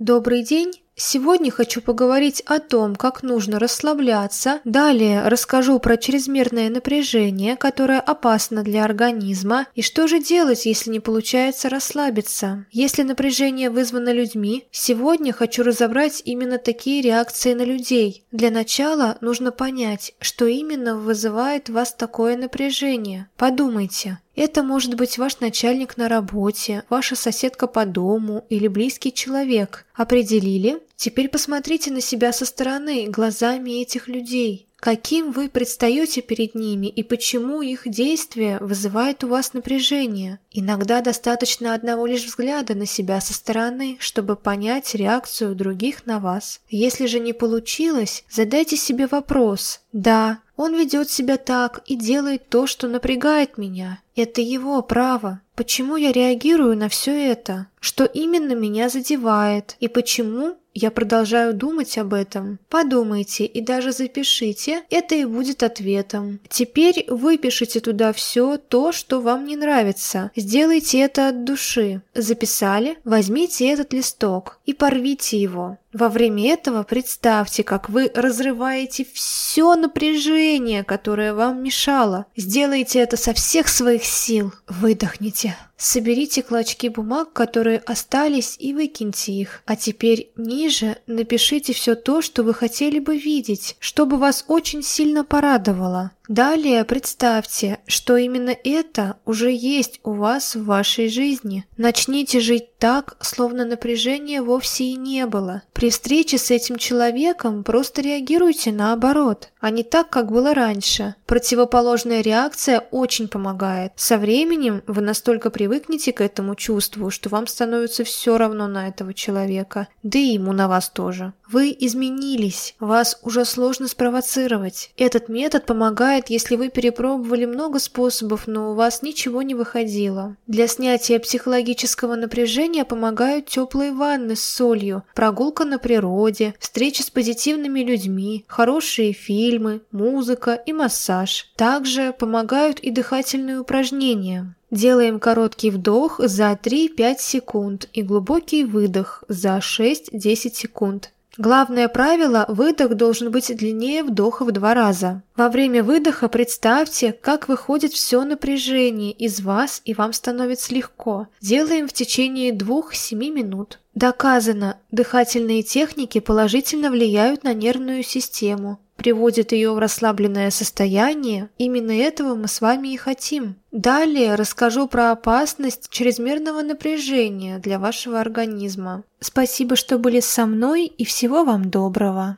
Добрый день! Сегодня хочу поговорить о том, как нужно расслабляться. Далее расскажу про чрезмерное напряжение, которое опасно для организма, и что же делать, если не получается расслабиться. Если напряжение вызвано людьми, сегодня хочу разобрать именно такие реакции на людей. Для начала нужно понять, что именно вызывает вас такое напряжение. Подумайте, это может быть ваш начальник на работе, ваша соседка по дому или близкий человек. Определили? Теперь посмотрите на себя со стороны, глазами этих людей. Каким вы предстаете перед ними и почему их действия вызывают у вас напряжение? Иногда достаточно одного лишь взгляда на себя со стороны, чтобы понять реакцию других на вас. Если же не получилось, задайте себе вопрос «Да, он ведет себя так и делает то, что напрягает меня. Это его право. Почему я реагирую на все это? Что именно меня задевает? И почему я продолжаю думать об этом. Подумайте и даже запишите, это и будет ответом. Теперь выпишите туда все то, что вам не нравится. Сделайте это от души. Записали? Возьмите этот листок и порвите его. Во время этого представьте, как вы разрываете все напряжение, которое вам мешало. Сделайте это со всех своих сил. Выдохните. Соберите клочки бумаг, которые остались, и выкиньте их. А теперь ниже напишите все то, что вы хотели бы видеть, чтобы вас очень сильно порадовало. Далее представьте, что именно это уже есть у вас в вашей жизни. Начните жить так, словно напряжения вовсе и не было. При встрече с этим человеком просто реагируйте наоборот, а не так, как было раньше. Противоположная реакция очень помогает. Со временем вы настолько привыкнете к этому чувству, что вам становится все равно на этого человека, да и ему на вас тоже. Вы изменились, вас уже сложно спровоцировать. Этот метод помогает, если вы перепробовали много способов, но у вас ничего не выходило. Для снятия психологического напряжения помогают теплые ванны с солью, прогулка на природе, встречи с позитивными людьми, хорошие фильмы, музыка и массаж. Также помогают и дыхательные упражнения. Делаем короткий вдох за 3-5 секунд и глубокий выдох за 6-10 секунд. Главное правило – выдох должен быть длиннее вдоха в два раза. Во время выдоха представьте, как выходит все напряжение из вас и вам становится легко. Делаем в течение 2-7 минут. Доказано, дыхательные техники положительно влияют на нервную систему, приводят ее в расслабленное состояние. Именно этого мы с вами и хотим. Далее расскажу про опасность чрезмерного напряжения для вашего организма. Спасибо, что были со мной и всего вам доброго.